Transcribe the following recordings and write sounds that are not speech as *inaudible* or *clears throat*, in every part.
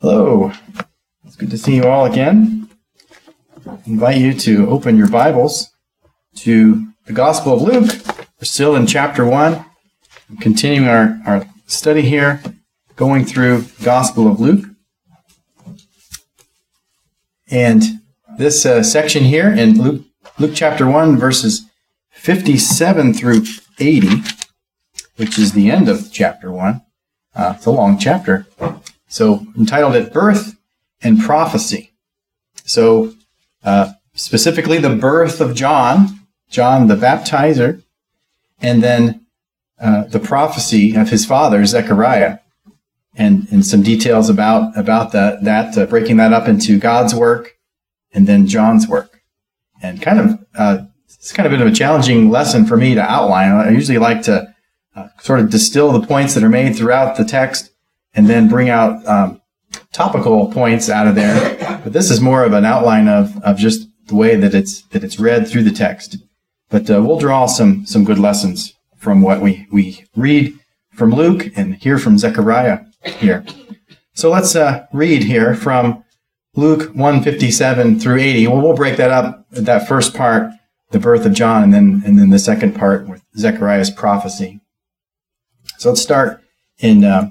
Hello. It's good to see you all again. I invite you to open your Bibles to the Gospel of Luke. We're still in chapter 1, continuing our, our study here, going through Gospel of Luke. And this uh, section here in Luke, Luke chapter 1, verses 57 through 80, which is the end of chapter 1. Uh, it's a long chapter. So, entitled it Birth and Prophecy. So, uh, specifically the birth of John, John the Baptizer, and then uh, the prophecy of his father, Zechariah, and, and some details about, about that, that uh, breaking that up into God's work and then John's work. And kind of, uh, it's kind of been a challenging lesson for me to outline. I usually like to uh, sort of distill the points that are made throughout the text and then bring out um, topical points out of there. But this is more of an outline of, of just the way that it's that it's read through the text. But uh, we'll draw some some good lessons from what we we read from Luke and hear from Zechariah here. So let's uh, read here from Luke 157 through 80. Well, we'll break that up. That first part, the birth of John, and then and then the second part with Zechariah's prophecy. So let's start in uh,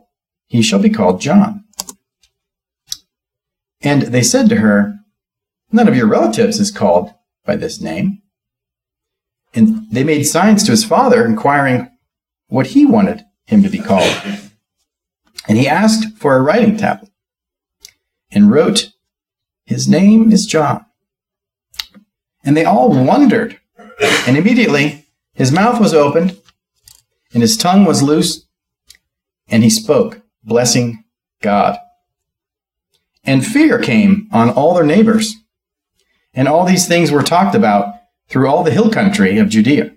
he shall be called John. And they said to her, None of your relatives is called by this name. And they made signs to his father, inquiring what he wanted him to be called. And he asked for a writing tablet and wrote, His name is John. And they all wondered. And immediately his mouth was opened, and his tongue was loose, and he spoke blessing God. And fear came on all their neighbors. And all these things were talked about through all the hill country of Judea.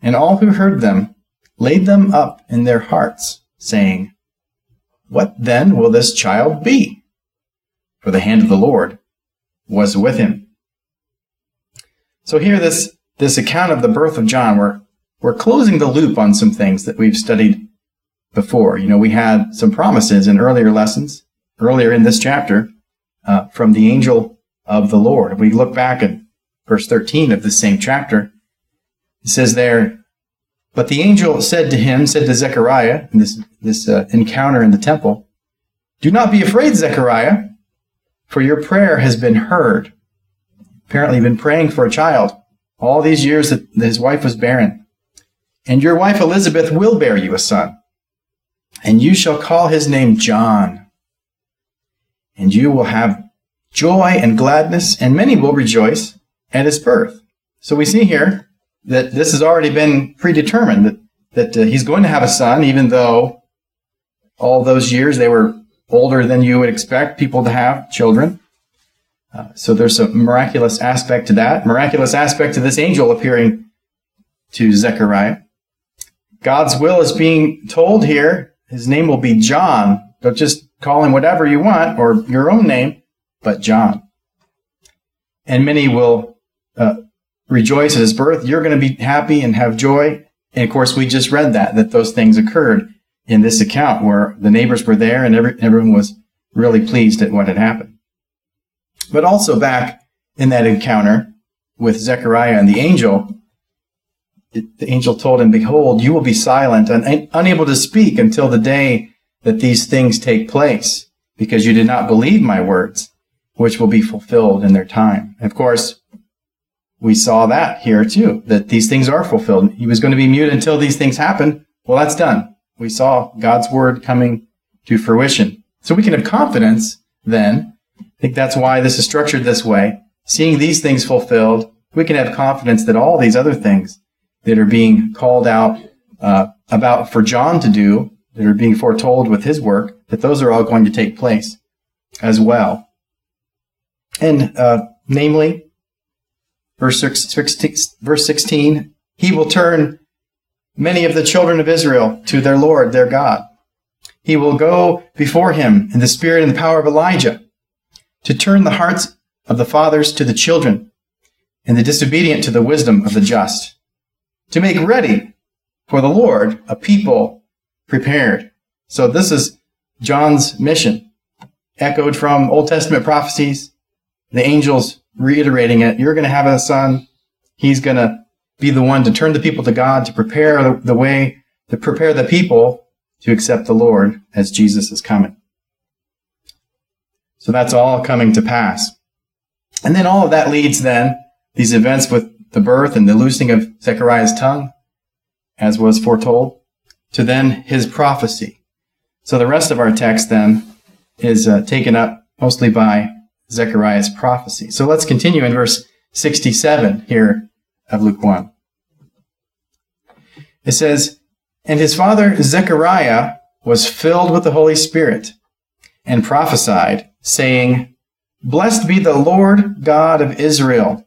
And all who heard them laid them up in their hearts, saying, What then will this child be? For the hand of the Lord was with him. So here, this, this account of the birth of John, we're, we're closing the loop on some things that we've studied before. You know, we had some promises in earlier lessons, earlier in this chapter, uh, from the angel of the Lord. If we look back at verse 13 of the same chapter, it says there, But the angel said to him, said to Zechariah, in this, this uh, encounter in the temple, Do not be afraid, Zechariah, for your prayer has been heard. Apparently, been praying for a child all these years that his wife was barren. And your wife Elizabeth will bear you a son and you shall call his name John. And you will have joy and gladness, and many will rejoice at his birth. So we see here that this has already been predetermined that, that uh, he's going to have a son, even though all those years they were older than you would expect people to have children. Uh, so there's a miraculous aspect to that, miraculous aspect to this angel appearing to Zechariah. God's will is being told here his name will be John. Don't just call him whatever you want or your own name, but John. And many will uh, rejoice at his birth. You're going to be happy and have joy. And of course, we just read that, that those things occurred in this account where the neighbors were there and every, everyone was really pleased at what had happened. But also back in that encounter with Zechariah and the angel, the angel told him, Behold, you will be silent and unable to speak until the day that these things take place, because you did not believe my words, which will be fulfilled in their time. And of course, we saw that here too, that these things are fulfilled. He was going to be mute until these things happen. Well, that's done. We saw God's word coming to fruition. So we can have confidence then. I think that's why this is structured this way. Seeing these things fulfilled, we can have confidence that all these other things that are being called out uh, about for John to do, that are being foretold with his work, that those are all going to take place as well. And uh, namely, verse 16, verse 16, he will turn many of the children of Israel to their Lord, their God. He will go before him in the spirit and the power of Elijah to turn the hearts of the fathers to the children and the disobedient to the wisdom of the just, to make ready for the Lord a people prepared. So this is John's mission, echoed from Old Testament prophecies, the angels reiterating it. You're going to have a son. He's going to be the one to turn the people to God, to prepare the, the way, to prepare the people to accept the Lord as Jesus is coming. So that's all coming to pass. And then all of that leads then these events with the birth and the loosing of Zechariah's tongue, as was foretold, to then his prophecy. So the rest of our text then is uh, taken up mostly by Zechariah's prophecy. So let's continue in verse 67 here of Luke 1. It says, And his father Zechariah was filled with the Holy Spirit and prophesied, saying, Blessed be the Lord God of Israel,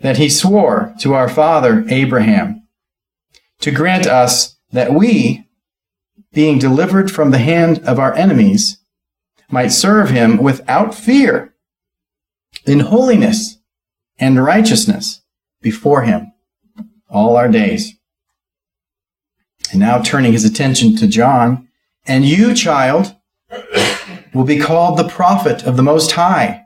that he swore to our father Abraham, to grant us that we, being delivered from the hand of our enemies, might serve him without fear, in holiness and righteousness before him all our days. And now turning his attention to John, and you, child, will be called the prophet of the Most High.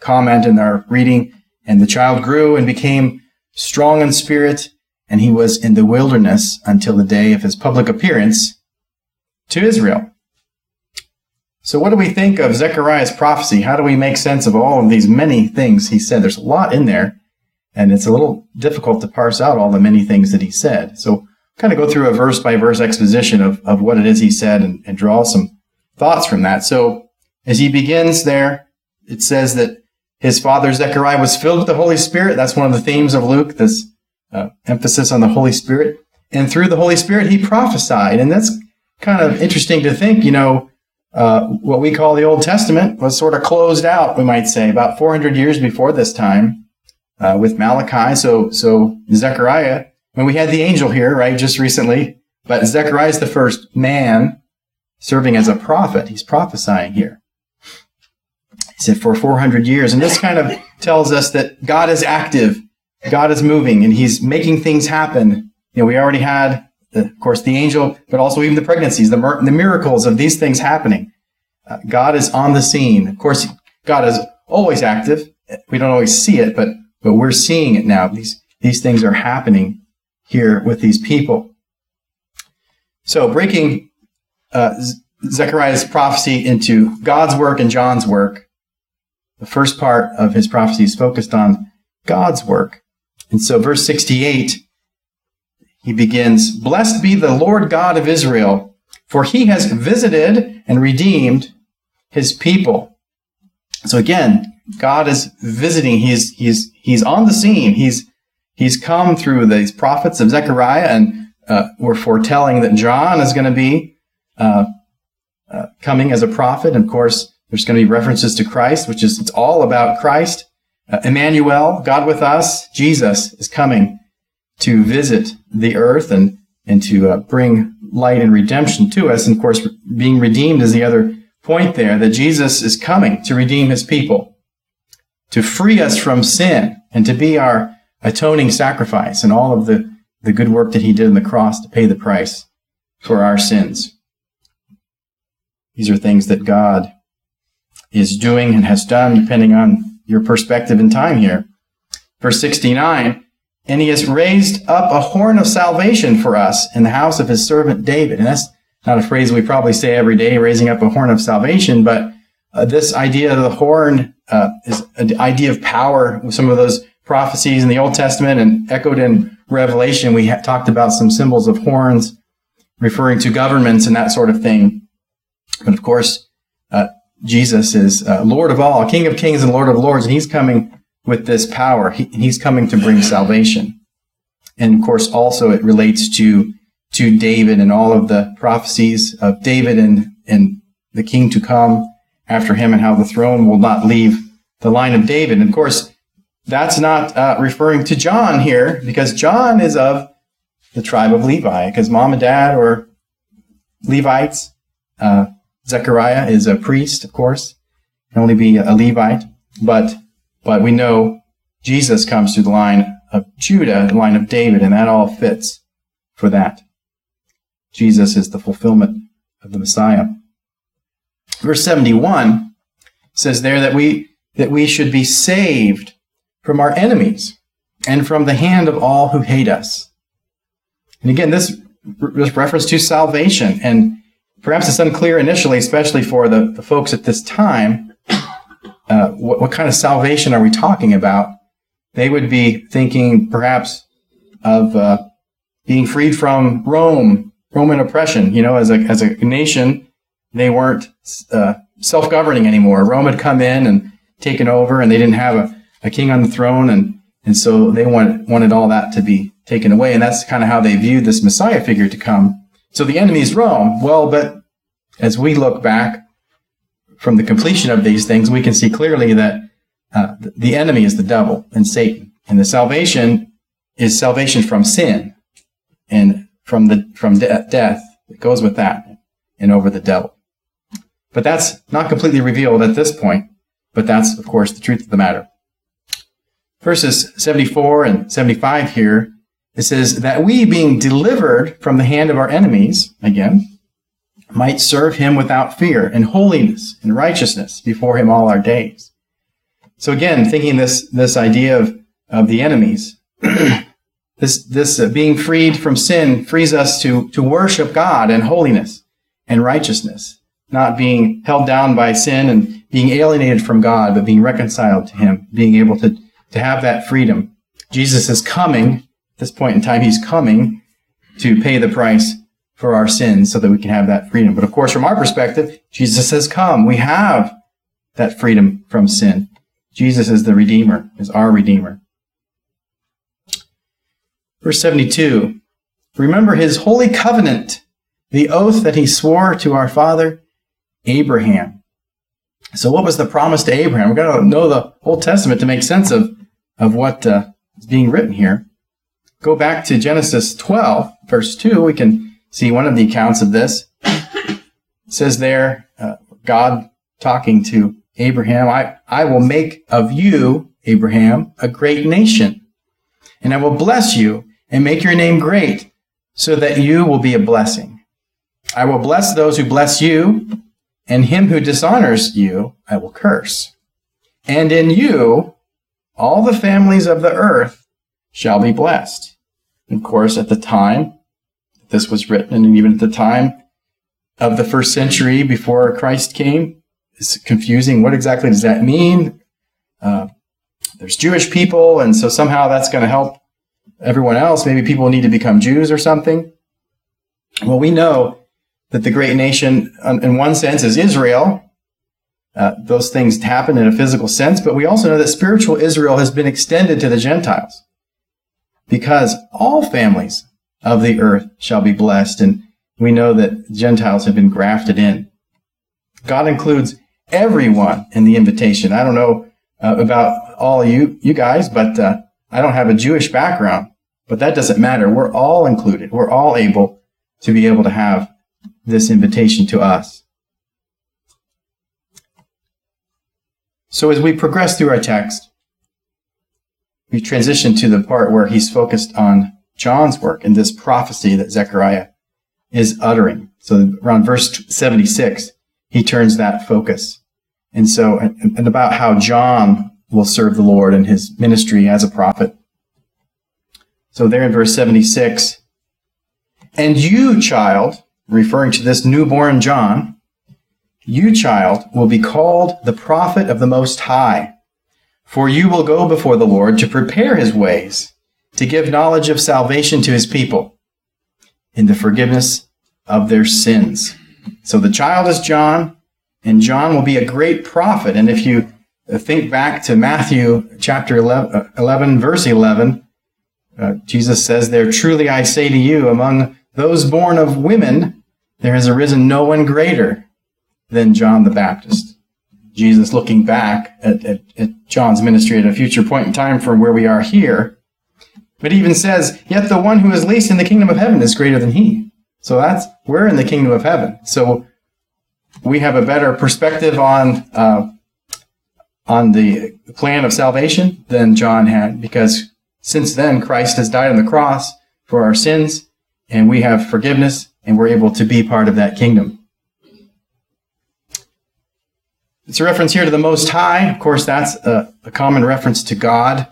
comment in our reading, and the child grew and became strong in spirit, and he was in the wilderness until the day of his public appearance to Israel. So, what do we think of Zechariah's prophecy? How do we make sense of all of these many things he said? There's a lot in there, and it's a little difficult to parse out all the many things that he said. So, kind of go through a verse by verse exposition of, of what it is he said and, and draw some thoughts from that. So, as he begins there, it says that his father Zechariah was filled with the Holy Spirit. That's one of the themes of Luke, this uh, emphasis on the Holy Spirit. And through the Holy Spirit, he prophesied. And that's kind of interesting to think, you know, uh, what we call the Old Testament was sort of closed out, we might say, about 400 years before this time uh, with Malachi. So, so Zechariah, when we had the angel here, right, just recently, but Zechariah is the first man serving as a prophet. He's prophesying here. He said for 400 years. And this kind of tells us that God is active, God is moving, and He's making things happen. You know, we already had, the, of course, the angel, but also even the pregnancies, the, the miracles of these things happening. Uh, God is on the scene. Of course, God is always active. We don't always see it, but but we're seeing it now. These these things are happening here with these people. So breaking uh, Zechariah's prophecy into God's work and John's work, the first part of his prophecy is focused on God's work. And so, verse 68, he begins Blessed be the Lord God of Israel, for he has visited and redeemed his people. So, again, God is visiting. He's, he's, he's on the scene. He's, he's come through these prophets of Zechariah, and uh, we're foretelling that John is going to be uh, uh, coming as a prophet. And of course, there's going to be references to Christ, which is, it's all about Christ. Uh, Emmanuel, God with us, Jesus is coming to visit the earth and, and to uh, bring light and redemption to us. And of course, being redeemed is the other point there that Jesus is coming to redeem his people, to free us from sin, and to be our atoning sacrifice and all of the, the good work that he did on the cross to pay the price for our sins. These are things that God is doing and has done depending on your perspective and time here. Verse 69, and he has raised up a horn of salvation for us in the house of his servant David. And that's not a phrase we probably say every day, raising up a horn of salvation, but uh, this idea of the horn uh, is an idea of power. With some of those prophecies in the Old Testament and echoed in Revelation, we ha- talked about some symbols of horns referring to governments and that sort of thing. But of course, Jesus is uh, Lord of all, King of kings and Lord of lords, and he's coming with this power. He, he's coming to bring salvation. And of course, also it relates to, to David and all of the prophecies of David and, and the king to come after him and how the throne will not leave the line of David. And of course, that's not uh, referring to John here because John is of the tribe of Levi because mom and dad were Levites. Uh, Zechariah is a priest, of course, can only be a Levite, but but we know Jesus comes through the line of Judah, the line of David, and that all fits for that. Jesus is the fulfillment of the Messiah. Verse 71 says there that we that we should be saved from our enemies and from the hand of all who hate us. And again, this, this reference to salvation, and perhaps it's unclear initially, especially for the, the folks at this time, uh, what, what, kind of salvation are we talking about? They would be thinking perhaps of uh, being freed from Rome, Roman oppression. You know, as a as a nation, they weren't uh, self-governing anymore. Rome had come in and taken over, and they didn't have a, a king on the throne, and and so they wanted wanted all that to be taken away, and that's kind of how they viewed this Messiah figure to come. So the enemy is Rome. Well, but as we look back from the completion of these things, we can see clearly that uh, the enemy is the devil and Satan, and the salvation is salvation from sin and from the from de- death that goes with that and over the devil. But that's not completely revealed at this point. But that's of course the truth of the matter. Verses 74 and 75 here, it says that we being delivered from the hand of our enemies, again, might serve him without fear in holiness and righteousness before him all our days. So again, thinking this, this idea of, of the enemies, *clears throat* this, this uh, being freed from sin frees us to, to worship God in holiness and righteousness, not being held down by sin and being alienated from God, but being reconciled to him, being able to, to have that freedom. Jesus is coming, this point in time, he's coming to pay the price for our sins so that we can have that freedom. But of course, from our perspective, Jesus has come. We have that freedom from sin. Jesus is the Redeemer, is our Redeemer. Verse 72 Remember his holy covenant, the oath that he swore to our father Abraham. So, what was the promise to Abraham? We've got to know the Old Testament to make sense of, of what uh, is being written here. Go back to Genesis 12, verse 2. We can see one of the accounts of this. It says there, uh, God talking to Abraham, I, I will make of you, Abraham, a great nation, and I will bless you and make your name great so that you will be a blessing. I will bless those who bless you, and him who dishonors you I will curse. And in you, all the families of the earth shall be blessed. Of course, at the time, this was written, and even at the time of the first century before Christ came, it's confusing. What exactly does that mean? Uh, there's Jewish people, and so somehow that's going to help everyone else. Maybe people need to become Jews or something. Well, we know that the great nation, in one sense, is Israel. Uh, those things happen in a physical sense, but we also know that spiritual Israel has been extended to the Gentiles because all families of the earth shall be blessed. And we know that Gentiles have been grafted in. God includes everyone in the invitation. I don't know uh, about all you, you guys, but uh, I don't have a Jewish background, but that doesn't matter. We're all included. We're all able to be able to have this invitation to us. So as we progress through our text, we transition to the part where he's focused on John's work and this prophecy that Zechariah is uttering. So around verse 76, he turns that focus. And so, and about how John will serve the Lord in his ministry as a prophet. So there in verse 76, and you, child, referring to this newborn John, you, child, will be called the prophet of the Most High, for you will go before the Lord to prepare his ways, to give knowledge of salvation to his people, in the forgiveness of their sins. So the child is John, and John will be a great prophet. And if you think back to Matthew chapter 11, 11 verse 11, uh, Jesus says there, Truly I say to you, among those born of women, there has arisen no one greater than John the Baptist. Jesus looking back at, at, at John's ministry at a future point in time from where we are here, but even says, Yet the one who is least in the kingdom of heaven is greater than he. So that's, we're in the kingdom of heaven. So we have a better perspective on, uh, on the plan of salvation than John had because since then Christ has died on the cross for our sins and we have forgiveness and we're able to be part of that kingdom. It's a reference here to the Most High. Of course, that's a, a common reference to God.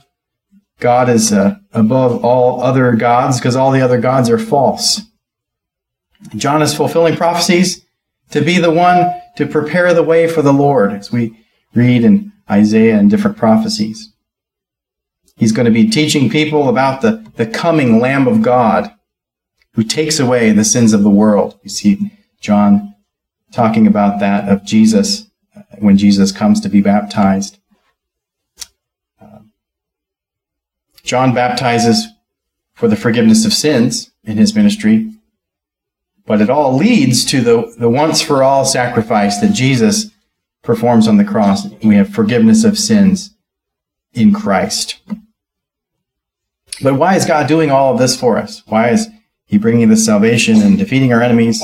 God is uh, above all other gods because all the other gods are false. John is fulfilling prophecies to be the one to prepare the way for the Lord, as we read in Isaiah and different prophecies. He's going to be teaching people about the, the coming Lamb of God who takes away the sins of the world. You see John talking about that of Jesus when Jesus comes to be baptized. Uh, John baptizes for the forgiveness of sins in his ministry, but it all leads to the, the once for all sacrifice that Jesus performs on the cross. We have forgiveness of sins in Christ. But why is God doing all of this for us? Why is he bringing the salvation and defeating our enemies.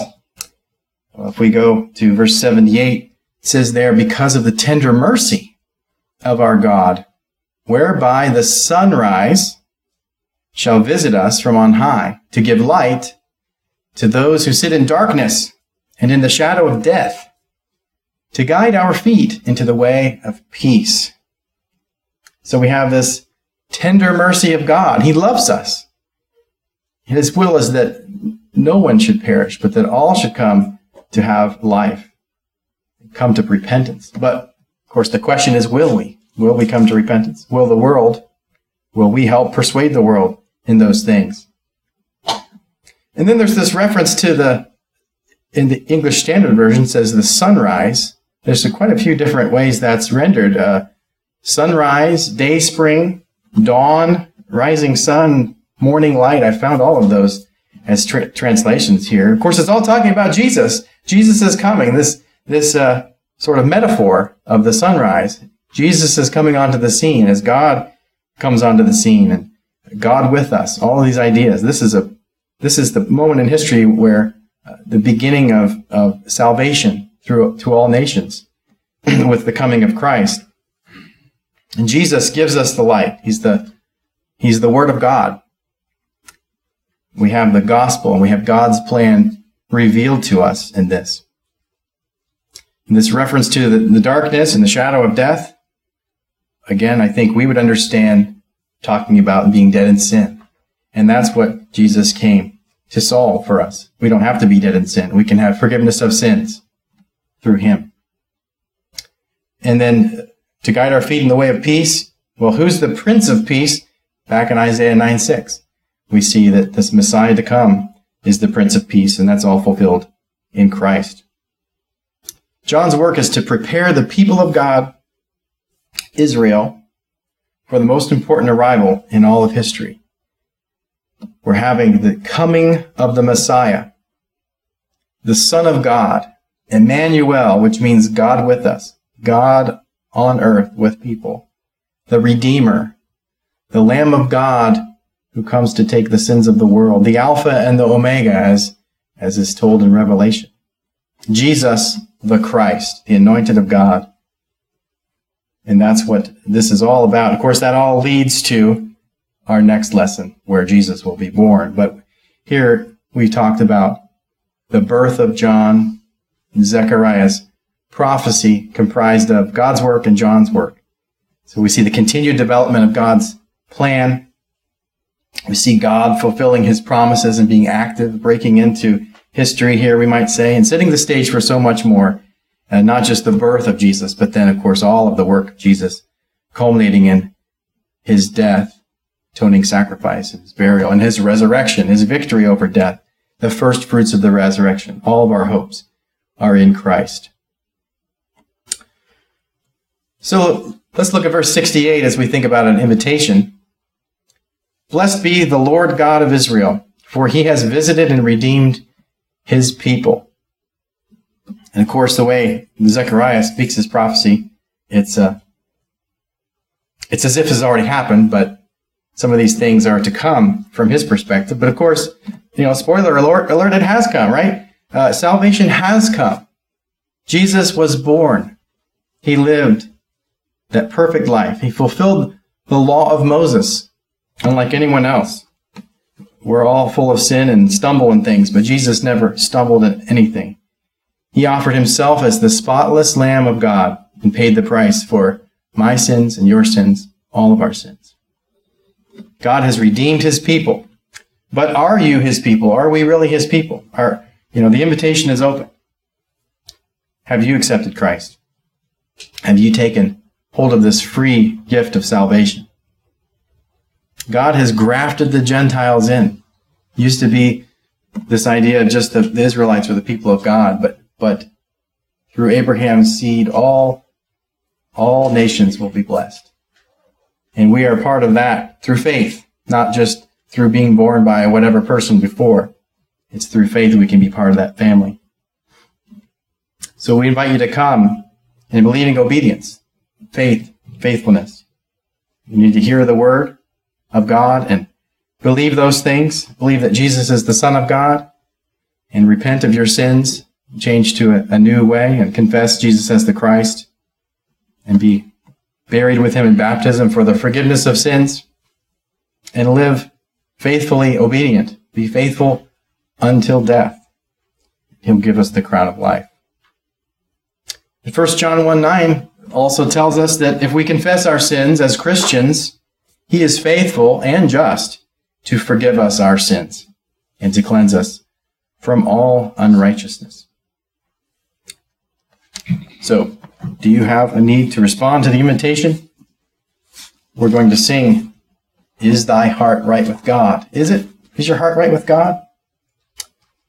Well, if we go to verse 78, it says there, because of the tender mercy of our God, whereby the sunrise shall visit us from on high to give light to those who sit in darkness and in the shadow of death, to guide our feet into the way of peace. So we have this tender mercy of God. He loves us. His will is that no one should perish, but that all should come to have life, come to repentance. But of course, the question is, will we? Will we come to repentance? Will the world? Will we help persuade the world in those things? And then there's this reference to the, in the English Standard Version says the sunrise. There's quite a few different ways that's rendered. Uh, sunrise, day spring, dawn, rising sun, morning light. I found all of those as tra- translations here. Of course, it's all talking about Jesus. Jesus is coming. This this uh, sort of metaphor of the sunrise. Jesus is coming onto the scene as God comes onto the scene and God with us. All these ideas. This is a this is the moment in history where uh, the beginning of, of salvation through to all nations *clears throat* with the coming of Christ. And Jesus gives us the light. He's the He's the Word of God. We have the gospel and we have God's plan revealed to us in this. This reference to the, the darkness and the shadow of death, again, I think we would understand talking about being dead in sin. And that's what Jesus came to solve for us. We don't have to be dead in sin. We can have forgiveness of sins through him. And then to guide our feet in the way of peace, well, who's the Prince of Peace? Back in Isaiah 9 6 we see that this Messiah to come is the Prince of Peace, and that's all fulfilled in Christ. John's work is to prepare the people of God, Israel, for the most important arrival in all of history. We're having the coming of the Messiah, the Son of God, Emmanuel, which means God with us, God on earth with people, the Redeemer, the Lamb of God who comes to take the sins of the world, the Alpha and the Omega, as, as is told in Revelation. Jesus, the Christ, the anointed of God. And that's what this is all about. Of course, that all leads to our next lesson where Jesus will be born. But here we talked about the birth of John, Zechariah's prophecy comprised of God's work and John's work. So we see the continued development of God's plan. We see God fulfilling his promises and being active, breaking into history here, we might say, and setting the stage for so much more. And not just the birth of Jesus, but then, of course, all of the work of Jesus, culminating in his death, atoning sacrifice, his burial, and his resurrection, his victory over death, the first fruits of the resurrection. All of our hopes are in Christ. So let's look at verse 68 as we think about an invitation. Blessed be the Lord God of Israel, for he has visited and redeemed his people. And of course, the way Zechariah speaks his prophecy, it's uh, it's as if it's already happened, but some of these things are to come from his perspective. But of course, you know, spoiler alert, alert it has come, right? Uh, salvation has come. Jesus was born. He lived that perfect life. He fulfilled the law of Moses, unlike anyone else. We're all full of sin and stumble in things, but Jesus never stumbled in anything. He offered himself as the spotless Lamb of God and paid the price for my sins and your sins, all of our sins. God has redeemed his people. But are you his people? Are we really his people? Are, you know, the invitation is open. Have you accepted Christ? Have you taken hold of this free gift of salvation? God has grafted the Gentiles in. Used to be this idea of just the, the Israelites were the people of God, but but through Abraham's seed, all all nations will be blessed. And we are part of that through faith, not just through being born by whatever person before. It's through faith we can be part of that family. So we invite you to come and believe in obedience, faith, faithfulness. You need to hear the word of God and believe those things, believe that Jesus is the Son of God, and repent of your sins, change to a, a new way, and confess Jesus as the Christ, and be buried with him in baptism for the forgiveness of sins, and live faithfully obedient. Be faithful until death. He'll give us the crown of life. 1 John 1 9 also tells us that if we confess our sins as Christians, he is faithful and just to forgive us our sins and to cleanse us from all unrighteousness. So, do you have a need to respond to the invitation? We're going to sing, Is Thy Heart Right with God? Is it? Is your heart right with God?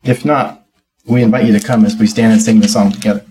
If not, we invite you to come as we stand and sing the song together.